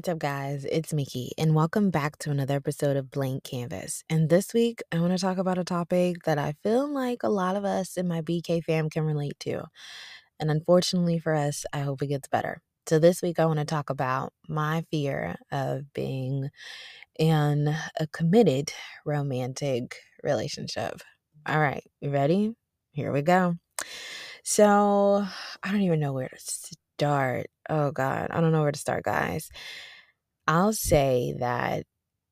What's up, guys? It's Miki, and welcome back to another episode of Blank Canvas. And this week, I want to talk about a topic that I feel like a lot of us in my BK fam can relate to. And unfortunately for us, I hope it gets better. So, this week, I want to talk about my fear of being in a committed romantic relationship. All right, you ready? Here we go. So, I don't even know where to start. Oh, God, I don't know where to start, guys. I'll say that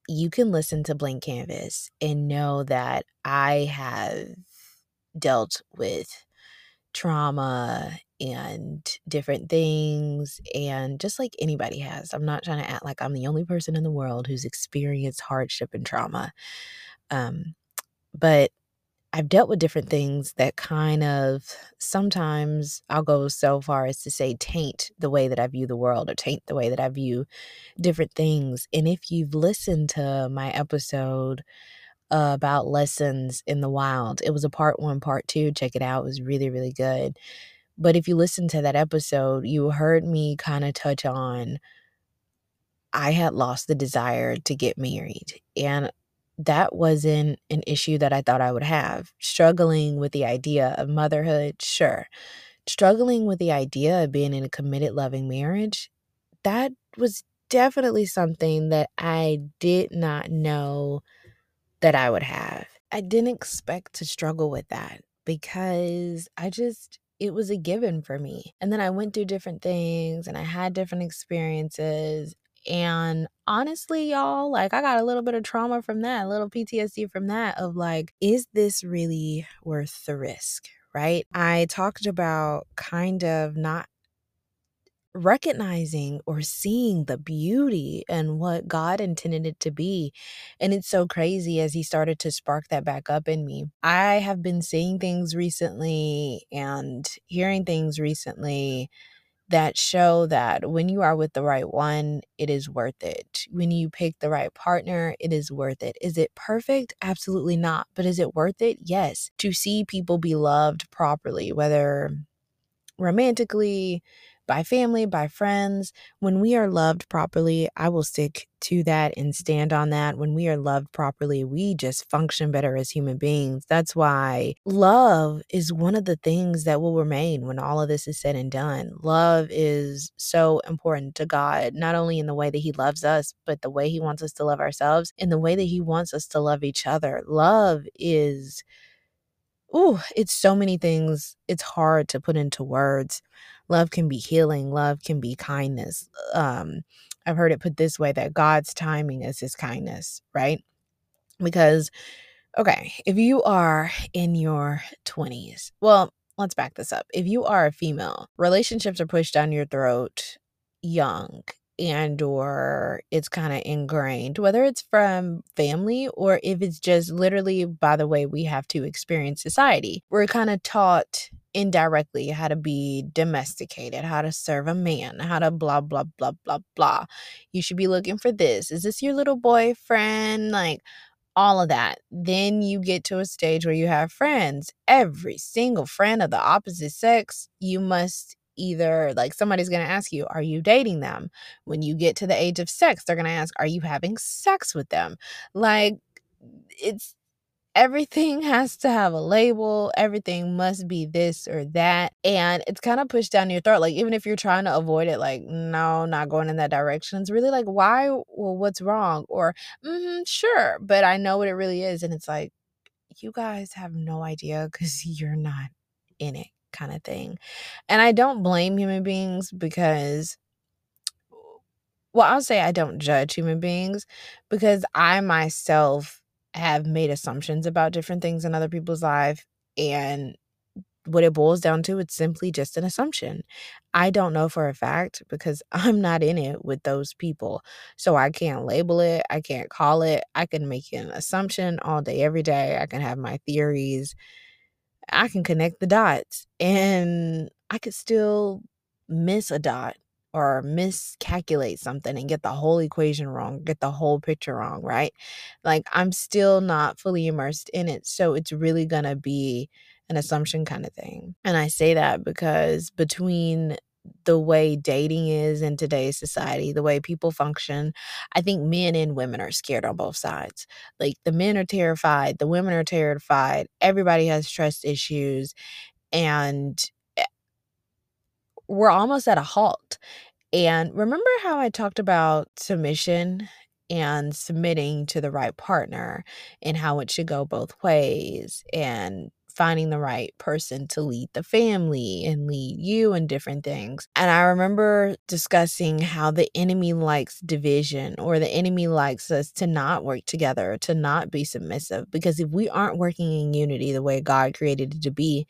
you can listen to Blank Canvas and know that I have dealt with trauma and different things and just like anybody has. I'm not trying to act like I'm the only person in the world who's experienced hardship and trauma. Um but I've dealt with different things that kind of sometimes I'll go so far as to say taint the way that I view the world or taint the way that I view different things. And if you've listened to my episode about lessons in the wild, it was a part one, part two. Check it out. It was really, really good. But if you listen to that episode, you heard me kind of touch on I had lost the desire to get married. And that wasn't an issue that I thought I would have. Struggling with the idea of motherhood, sure. Struggling with the idea of being in a committed, loving marriage, that was definitely something that I did not know that I would have. I didn't expect to struggle with that because I just, it was a given for me. And then I went through different things and I had different experiences and honestly, y'all, like I got a little bit of trauma from that, a little PTSD from that of like, is this really worth the risk? Right. I talked about kind of not recognizing or seeing the beauty and what God intended it to be. And it's so crazy as He started to spark that back up in me. I have been seeing things recently and hearing things recently that show that when you are with the right one, it is worth it. When you pick the right partner, it is worth it. Is it perfect? Absolutely not. But is it worth it? Yes. To see people be loved properly, whether romantically, by family, by friends. When we are loved properly, I will stick to that and stand on that. When we are loved properly, we just function better as human beings. That's why love is one of the things that will remain when all of this is said and done. Love is so important to God, not only in the way that He loves us, but the way He wants us to love ourselves, and the way that He wants us to love each other. Love is. Ooh, it's so many things. It's hard to put into words love can be healing love can be kindness um i've heard it put this way that god's timing is his kindness right? Because okay if you are in your 20s well let's back this up. If you are a female relationships are pushed down your throat young and or it's kind of ingrained whether it's from family or if it's just literally by the way we have to experience society. We're kind of taught indirectly how to be domesticated, how to serve a man, how to blah, blah, blah, blah, blah. You should be looking for this. Is this your little boyfriend? Like all of that. Then you get to a stage where you have friends. Every single friend of the opposite sex, you must either like somebody's going to ask you, Are you dating them? When you get to the age of sex, they're going to ask, Are you having sex with them? Like, it's everything has to have a label. Everything must be this or that. And it's kind of pushed down your throat. Like, even if you're trying to avoid it, like, no, not going in that direction, it's really like, why? Well, what's wrong? Or, mm-hmm, sure, but I know what it really is. And it's like, you guys have no idea because you're not in it, kind of thing. And I don't blame human beings because well, I'll say I don't judge human beings because I myself have made assumptions about different things in other people's life and what it boils down to it's simply just an assumption. I don't know for a fact because i'm not in it with those people so i can't label it i can't call it i can make an assumption all day every day i can have my theories i can connect the dots and i could still miss a dot or miscalculate something and get the whole equation wrong, get the whole picture wrong, right? Like I'm still not fully immersed in it. So it's really going to be an assumption kind of thing. And I say that because between the way dating is in today's society, the way people function, I think men and women are scared on both sides. Like, the men are terrified, the women are terrified, everybody has trust issues, and we're almost at a halt. And remember how I talked about submission and submitting to the right partner and how it should go both ways and finding the right person to lead the family and lead you in different things. And I remember discussing how the enemy likes division or the enemy likes us to not work together, to not be submissive. Because if we aren't working in unity the way God created it to be,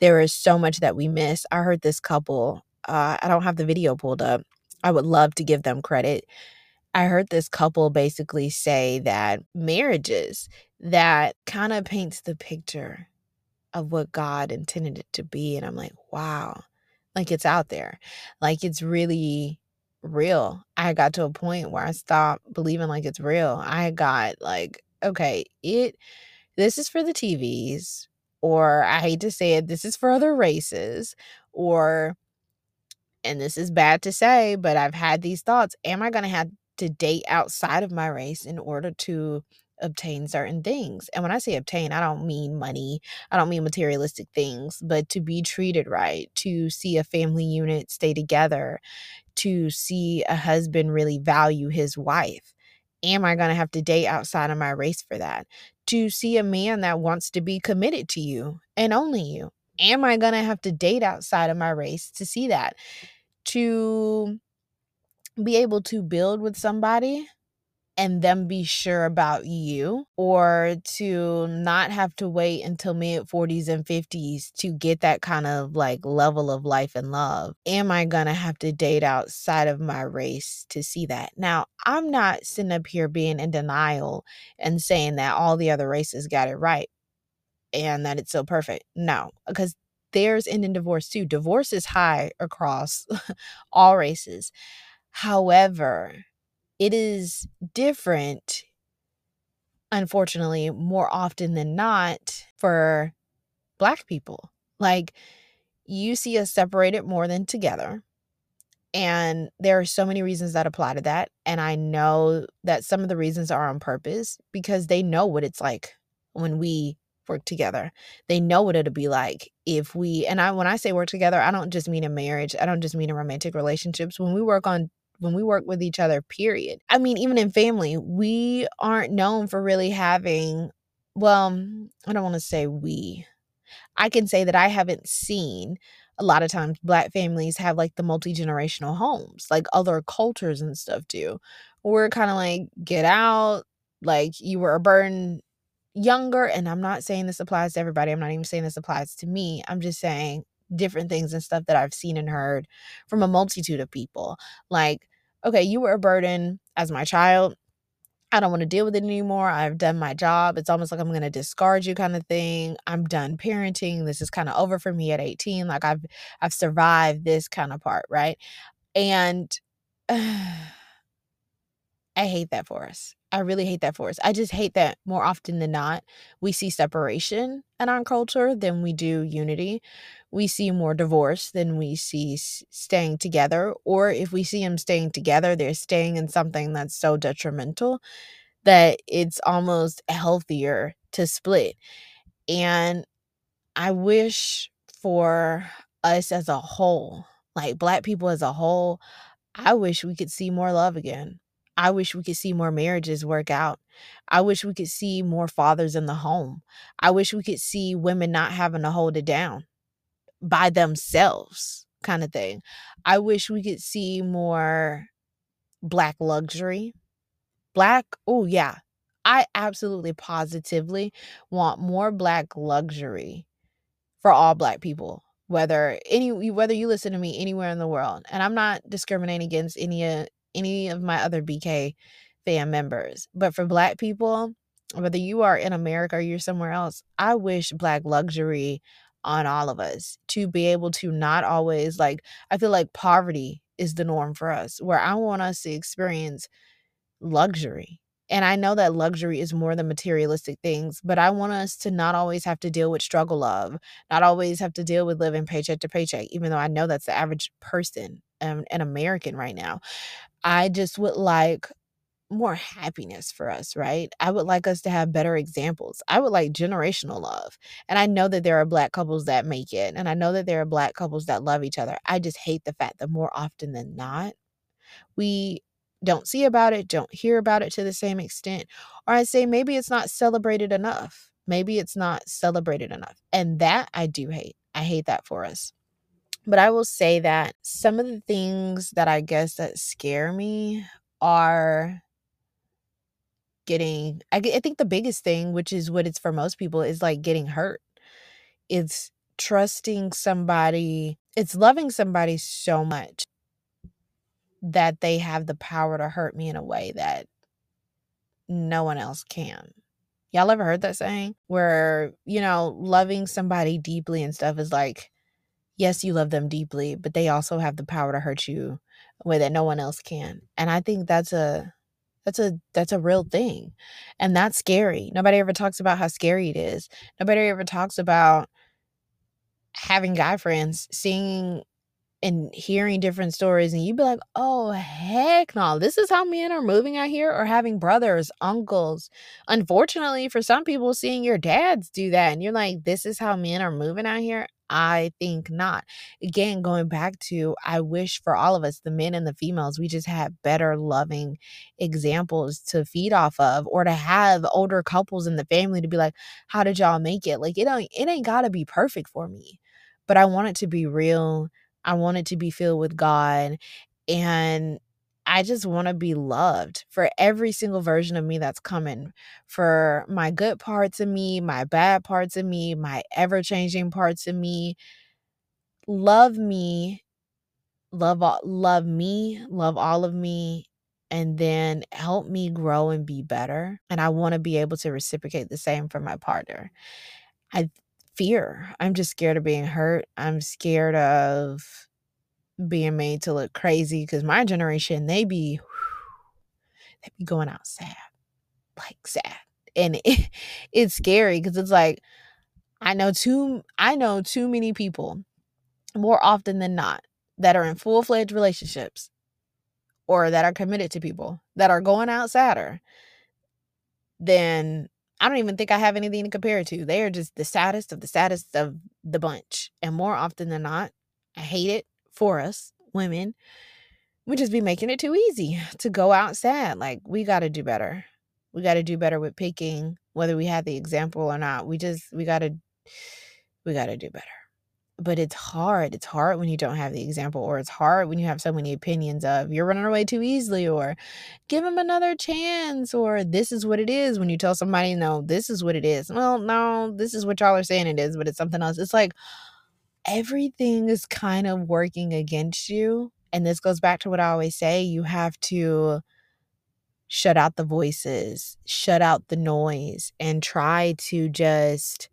there is so much that we miss. I heard this couple, uh, I don't have the video pulled up. I would love to give them credit. I heard this couple basically say that marriages that kinda paints the picture of what God intended it to be, and I'm like, "Wow." Like, it's out there. Like, it's really real. I got to a point where I stopped believing like it's real. I got like, "Okay, it this is for the TVs," or I hate to say it, "This is for other races," or and this is bad to say, but I've had these thoughts, "Am I gonna have to date outside of my race in order to obtain certain things?" And when I say obtain, I don't mean money, I don't mean materialistic things, but to be treated right, to see a family unit stay together, to see a husband really value his wife. Am I gonna have to date outside of my race for that? To see a man that wants to be committed to you and only you. Am I gonna have to date outside of my race to see that? To be able to build with somebody and them be sure about you, or to not have to wait until mid-40s and 50s to get that kind of, like, level of life and love. Am I gonna have to date outside of my race to see that? Now, I'm not sitting up here being in denial and saying that all the other races got it right and that it's so perfect. No, because there's end in divorce too. Divorce is high across all races. However, it is different unfortunately, more often than not for Black people. Like, you see us separated more than together, and there are so many reasons that apply to that, and I know that some of the reasons are on purpose because they know what it's like when we work together. They know what it'll be like if we and I when I say work together, I don't just mean in marriage, I don't just mean in romantic relationships. When we work on when we work with each other, period. I mean, even in family, we aren't known for really having well, mm, I don't wanna say we. I can say that I haven't seen a lot of times Black families have, like, the multi-generational homes, like other cultures and stuff do. We're kinda like, "Get out," like, "You were a burden younger," and I'm not saying this applies to everybody, I'm not even saying this applies to me, I'm just saying different things and stuff that I've seen and heard from a multitude of people. Like, "Okay, you were a burden as my child. I don't wanna deal with it anymore, I've done my job, it's almost like I'm gonna discard you kinda thing. I'm done parenting, this is kinda over for me at 18, like, I've I've survived this kinda part," right? And I hate that for us. I really hate that for us. I just hate that more often than not, we see separation in our culture than we do unity. We see more divorce than we see staying together, or if we see them staying together, they're staying in something that's so detrimental that it's almost healthier to split. And I wish for us as a whole, like Black people as a whole, I wish we could see more love again. I wish we could see more marriages work out. I wish we could see more fathers in the home. I wish we could see women not having to hold it down by themselves kinda thing. I wish we could see more Black luxury. Black oh, yeah. I absolutely positively want more Black luxury for all Black people, whether any whether you listen to me anywhere in the world, and I'm not discriminating against any, uh any of my other BK fam members, but for Black people, whether you are in America or you're somewhere else, I wish Black luxury on all of us to be able to not always like, I feel like poverty is the norm for us, where I want us to experience luxury. And I know that luxury is more than materialistic things, but I want us to not always have to deal with struggle of, not always have to deal with living paycheck to paycheck, even though I know that's the average person, um, an American right now. I just would like more happiness for us, right? I would like us to have better examples. I would like generational love. And I know that there are black couples that make it, and I know that there are black couples that love each other. I just hate the fact that more often than not, we don't see about it, don't hear about it to the same extent. Or I say maybe it's not celebrated enough. Maybe it's not celebrated enough. And that I do hate. I hate that for us. But I will say that some of the things that I guess that scare me are getting I, I think the biggest thing, which is what it's for most people, is like getting hurt. It's trusting somebody, it's loving somebody so much that they have the power to hurt me in a way that no one else can. Y'all ever heard that saying? Where, you know, loving somebody deeply and stuff is like, yes, you love them deeply, but they also have the power to hurt you a way that no one else can. And I think that's a that's a that's a real thing. And that's scary. Nobody ever talks about how scary it is. Nobody ever talks about having guy friends, seeing and hearing different stories and you'd be like, "Oh, heck no. This is how men are moving out here or having brothers, uncles." Unfortunately, for some people seeing your dads do that and you're like, "This is how men are moving out here." I think not. Again, going back to I wish for all of us, the men and the females, we just had better loving examples to feed off of or to have older couples in the family to be like, "How did y'all make it?" Like it don't it ain't got to be perfect for me. But I want it to be real I want it to be filled with God. And I just want to be loved for every single version of me that's coming, for my good parts of me, my bad parts of me, my ever changing parts of me. Love me, love all, love me, love all of me, and then help me grow and be better. And I want to be able to reciprocate the same for my partner. I fear. I'm just scared of being hurt. I'm scared of being made to look crazy because my generation, they be they be going out sad. Like sad. And it, it's scary because it's like I know too I know too many people more often than not that are in full-fledged relationships or that are committed to people that are going out sadder than I don't even think I have anything to compare it to. They are just the saddest of the saddest of the bunch. And more often than not, I hate it for us women. We just be making it too easy to go out sad. Like we got to do better. We got to do better with picking whether we have the example or not. We just we got to we got to do better but it's hard. It's hard when you don't have the example, or it's hard when you have so many opinions of you're running away too easily, or give him another chance, or this is what it is. When you tell somebody, no, this is what it is. Well, no, this is what y'all are saying it is, but it's something else. It's like everything is kind of working against you. And this goes back to what I always say you have to shut out the voices, shut out the noise, and try to just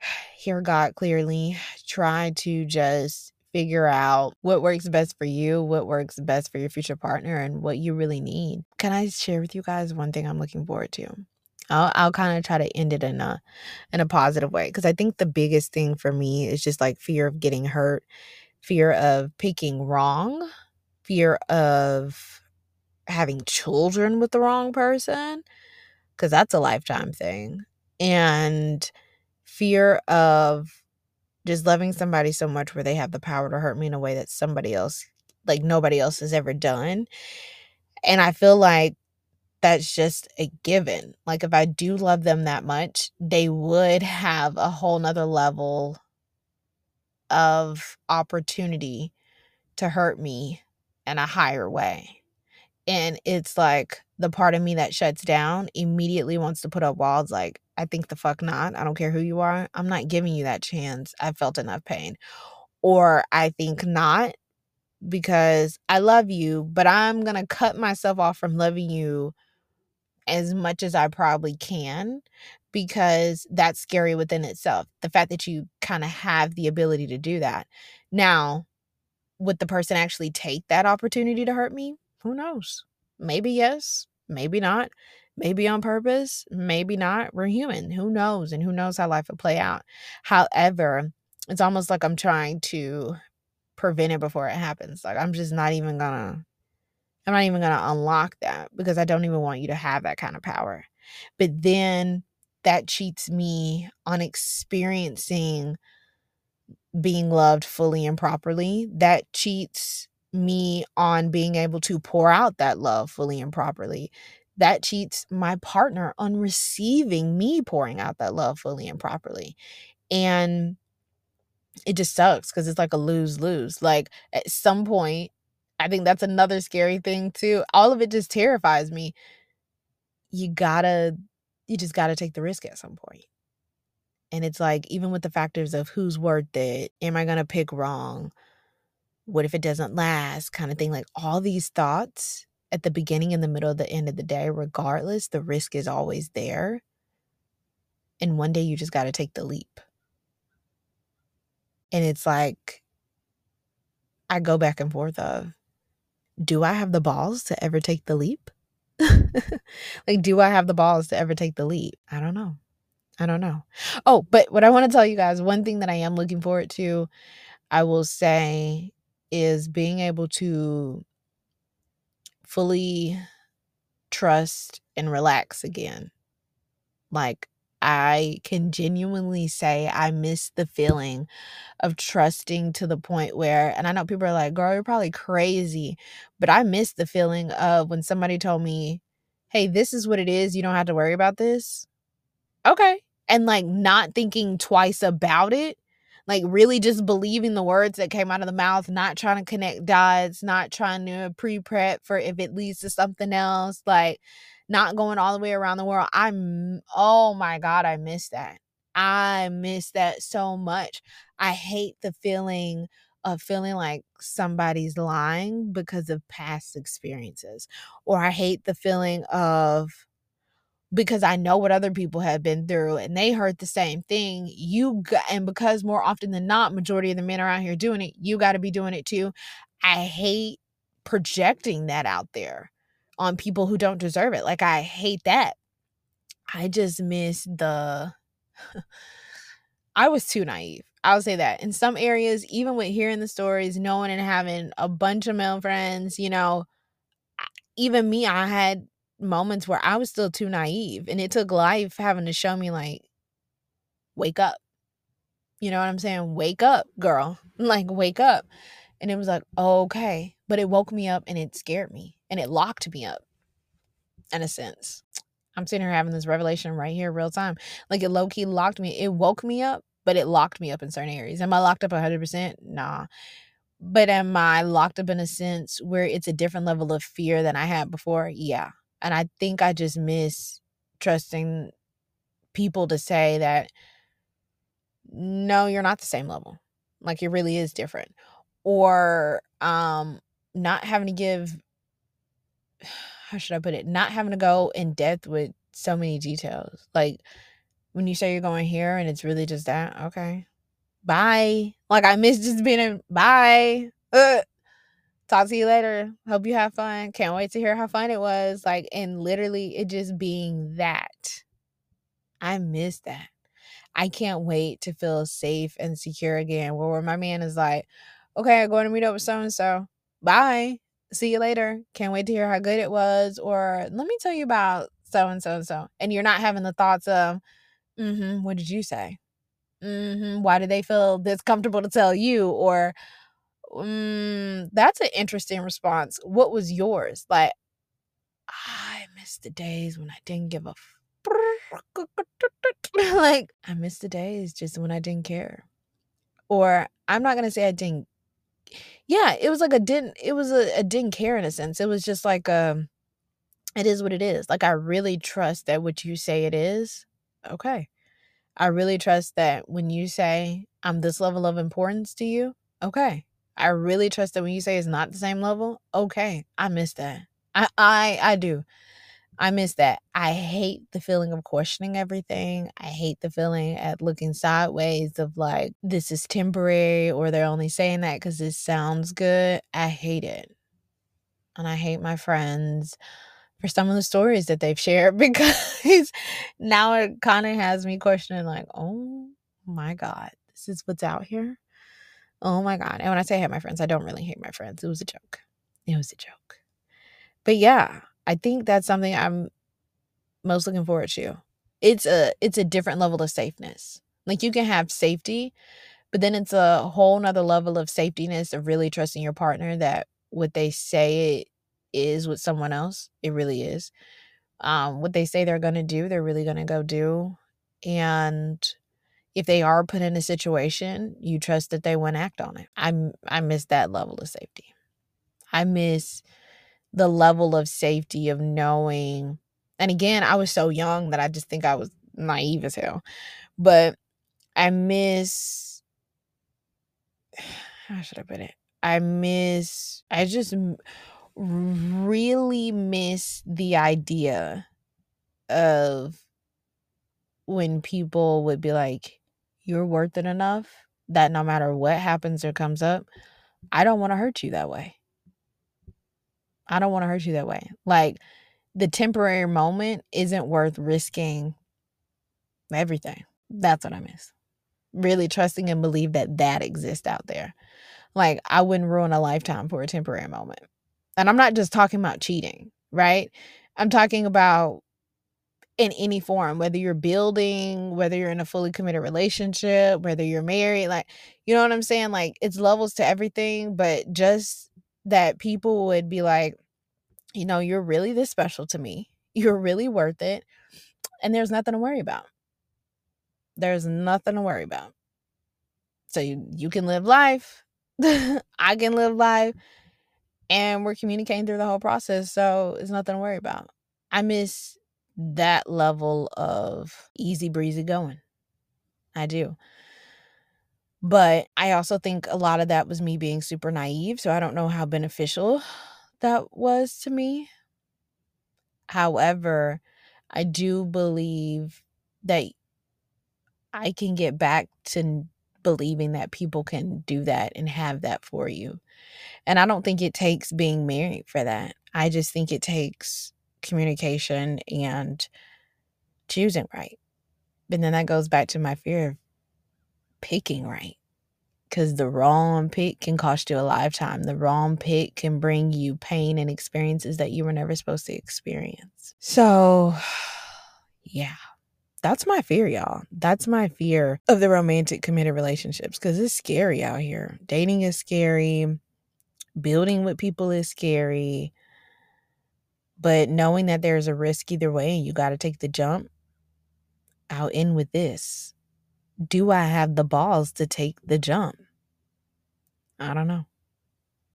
hear God clearly, try to just figure out what works best for you, what works best for your future partner, and what you really need. Can I share with you guys one thing I'm looking forward to? I'll, I'll kind of try to end it in a in a positive way because I think the biggest thing for me is just like fear of getting hurt, fear of picking wrong, fear of having children with the wrong person because that's a lifetime thing, and fear of just loving somebody so much where they have the power to hurt me in a way that somebody else like nobody else has ever done. And I feel like that's just a given. Like if I do love them that much, they would have a whole nother level of opportunity to hurt me in a higher way. And it's like the part of me that shuts down immediately wants to put up walls like, I think the fuck not. I don't care who you are. I'm not giving you that chance. I've felt enough pain. Or I think not because I love you, but I'm going to cut myself off from loving you as much as I probably can because that's scary within itself. The fact that you kind of have the ability to do that. Now, would the person actually take that opportunity to hurt me? Who knows? Maybe yes, Maybe not. Maybe on purpose. Maybe not. We're human. Who knows? And who knows how life will play out. However, it's almost like I'm trying to prevent it before it happens. Like I'm just not even gonna I'm not even gonna unlock that because I don't even want you to have that kind of power. But then that cheats me on experiencing being loved fully and properly. That cheats me on being able to pour out that love fully and properly. That cheats my partner on receiving me pouring out that love fully and properly. And it just sucks because it's like a lose lose. Like at some point, I think that's another scary thing too. All of it just terrifies me. You gotta, you just gotta take the risk at some point. And it's like, even with the factors of who's worth it, am I gonna pick wrong? What if it doesn't last? Kind of thing. Like all these thoughts at the beginning, in the middle, the end of the day, regardless, the risk is always there. And one day you just gotta take the leap. And it's like, I go back and forth of, do I have the balls to ever take the leap? like, do I have the balls to ever take the leap? I don't know. I don't know. Oh, but what I want to tell you guys, one thing that I am looking forward to, I will say, is being able to fully trust and relax again. Like, I can genuinely say I miss the feeling of trusting to the point where, and I know people are like, girl, you're probably crazy, but I miss the feeling of when somebody told me, hey, this is what it is. You don't have to worry about this. Okay. And like not thinking twice about it, like really just believing the words that came out of the mouth, not trying to connect dots, not trying to pre prep for if it leads to something else. Like, not going all the way around the world. I'm, oh my God, I miss that. I miss that so much. I hate the feeling of feeling like somebody's lying because of past experiences. Or I hate the feeling of, because I know what other people have been through and they heard the same thing. You got, and because more often than not, majority of the men around here doing it, you got to be doing it too. I hate projecting that out there on people who don't deserve it. Like I hate that. I just miss the I was too naive. I'll say that. In some areas, even with hearing the stories, knowing and having a bunch of male friends, you know, even me, I had moments where I was still too naive. And it took life having to show me, like, wake up. You know what I'm saying? Wake up, girl. Like, wake up. And it was like, okay. But it woke me up and it scared me and it locked me up in a sense. I'm sitting here having this revelation right here, real time. Like it low key locked me. It woke me up, but it locked me up in certain areas. Am I locked up 100%? Nah. But am I locked up in a sense where it's a different level of fear than I had before? Yeah. And I think I just miss trusting people to say that, no, you're not the same level. Like it really is different. Or um not having to give how should I put it? Not having to go in depth with so many details. Like when you say you're going here and it's really just that, okay. Bye. Like I miss just being in bye. Uh, talk to you later. Hope you have fun. Can't wait to hear how fun it was. Like and literally it just being that. I miss that. I can't wait to feel safe and secure again. Where, where my man is like, okay, I'm going to meet up with so and so. Bye see you later. Can't wait to hear how good it was. Or let me tell you about so and so and so. And you're not having the thoughts of, mm-hmm, what did you say? Mm-hmm, why do they feel this comfortable to tell you? Or mm, that's an interesting response. What was yours? Like, I miss the days when I didn't give a f- like I miss the days just when I didn't care. Or I'm not gonna say I didn't yeah, it was like a didn't it was a, a didn't care in a sense. It was just like um it is what it is. Like I really trust that what you say it is, okay. I really trust that when you say I'm this level of importance to you, okay. I really trust that when you say it's not the same level, okay. I miss that. I I I do. I miss that. I hate the feeling of questioning everything. I hate the feeling at looking sideways of like, this is temporary or they're only saying that because this sounds good. I hate it. And I hate my friends for some of the stories that they've shared because now it kind of has me questioning like, "Oh my god, this is what's out here." Oh my god. And when I say I hate my friends, I don't really hate my friends. It was a joke. It was a joke. But yeah, I think that's something I'm most looking forward to. It's a it's a different level of safeness. Like you can have safety, but then it's a whole nother level of safetyness of really trusting your partner that what they say it is with someone else, it really is. Um, what they say they're gonna do, they're really gonna go do. And if they are put in a situation, you trust that they won't act on it. I I miss that level of safety. I miss the level of safety of knowing. And again, I was so young that I just think I was naive as hell. But I miss how should I put it? I miss I just really miss the idea of when people would be like, You're worth it enough that no matter what happens or comes up, I don't want to hurt you that way. I don't want to hurt you that way. Like the temporary moment isn't worth risking everything. That's what I miss. Really trusting and believe that that exists out there. Like I wouldn't ruin a lifetime for a temporary moment. And I'm not just talking about cheating, right? I'm talking about in any form, whether you're building, whether you're in a fully committed relationship, whether you're married, like, you know what I'm saying? Like, it's levels to everything, but just that people would be like, you know, you're really this special to me. You're really worth it. And there's nothing to worry about. There's nothing to worry about. So you, you can live life. I can live life. And we're communicating through the whole process. So it's nothing to worry about. I miss that level of easy breezy going. I do. But I also think a lot of that was me being super naive. So I don't know how beneficial that was to me. However, I do believe that I can get back to believing that people can do that and have that for you. And I don't think it takes being married for that. I just think it takes communication and choosing right. But then that goes back to my fear of picking right. Because the wrong pick can cost you a lifetime. The wrong pick can bring you pain and experiences that you were never supposed to experience. So, yeah, that's my fear, y'all. That's my fear of the romantic committed relationships because it's scary out here. Dating is scary, building with people is scary. But knowing that there's a risk either way and you got to take the jump, I'll end with this. Do I have the balls to take the jump? I don't know.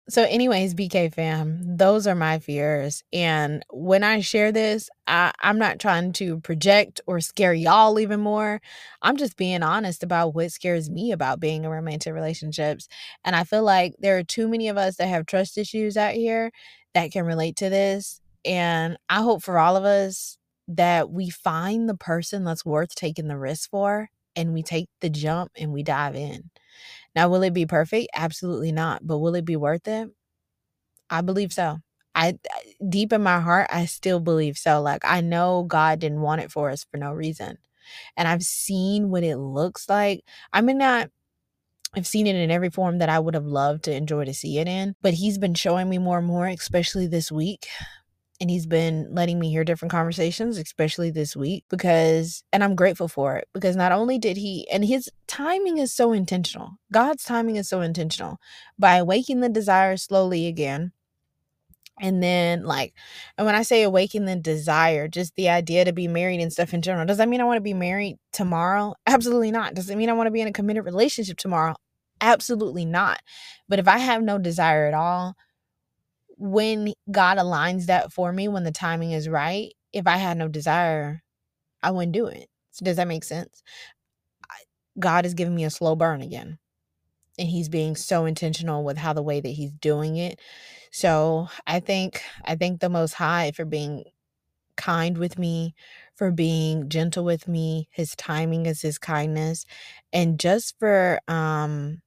So, anyways, BK fam, those are my fears. And when I share this, I, I'm not trying to project or scare y'all even more. I'm just being honest about what scares me about being in romantic relationships. And I feel like there are too many of us that have trust issues out here that can relate to this. And I hope for all of us that we find the person that's worth taking the risk for and we take the jump and we dive in. Now, will it be perfect? Absolutely not. But will it be worth it? I believe so. I deep in my heart, I still believe so. Like I know God didn't want it for us for no reason. And I've seen what it looks like. I may not I've seen it in every form that I would have loved to enjoy to see it in, but he's been showing me more and more, especially this week, and he's been letting me hear different conversations, especially this week, because, and I'm grateful for it because not only did he, and his timing is so intentional, God's timing is so intentional by awaking the desire slowly again. And then, like, and when I say awaken the desire, just the idea to be married and stuff in general, does that mean I want to be married tomorrow? Absolutely not. Does it mean I want to be in a committed relationship tomorrow? Absolutely not. But if I have no desire at all, when God aligns that for me, when the timing is right, if I had no desire, I wouldn't do it. So does that make sense? God is giving me a slow burn again. And he's being so intentional with how the way that he's doing it. So I think I think the most high for being kind with me, for being gentle with me. His timing is his kindness. And just for um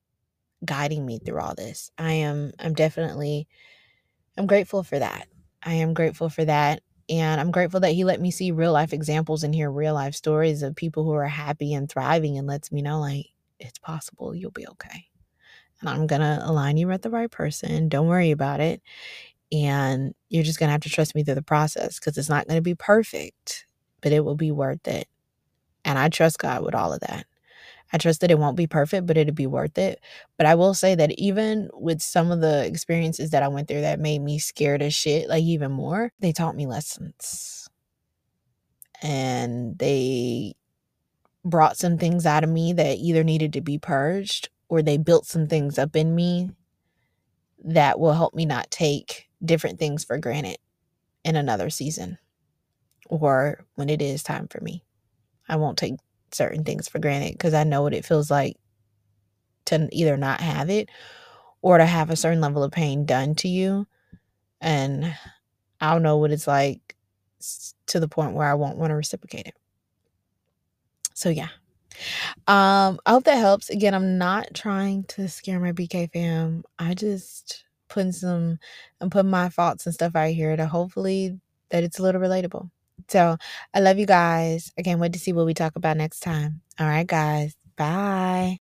guiding me through all this. I am I'm definitely I'm grateful for that. I am grateful for that. And I'm grateful that he let me see real life examples and hear real life stories of people who are happy and thriving and lets me know, like, it's possible, you'll be okay. And I'm going to align you with the right person. Don't worry about it. And you're just going to have to trust me through the process because it's not going to be perfect, but it will be worth it. And I trust God with all of that. I trust that it won't be perfect, but it'll be worth it. But I will say that even with some of the experiences that I went through that made me scared as shit, like even more, they taught me lessons. And they brought some things out of me that either needed to be purged or they built some things up in me that will help me not take different things for granted in another season or when it is time for me. I won't take certain things for granted because I know what it feels like to either not have it or to have a certain level of pain done to you. And I'll know what it's like to the point where I won't want to reciprocate it. So, yeah. Um, I hope that helps. Again, I'm not trying to scare my BK fam. I just putting some and putting my thoughts and stuff out here to hopefully that it's a little relatable. So I love you guys. I can't wait to see what we talk about next time. All right, guys. Bye.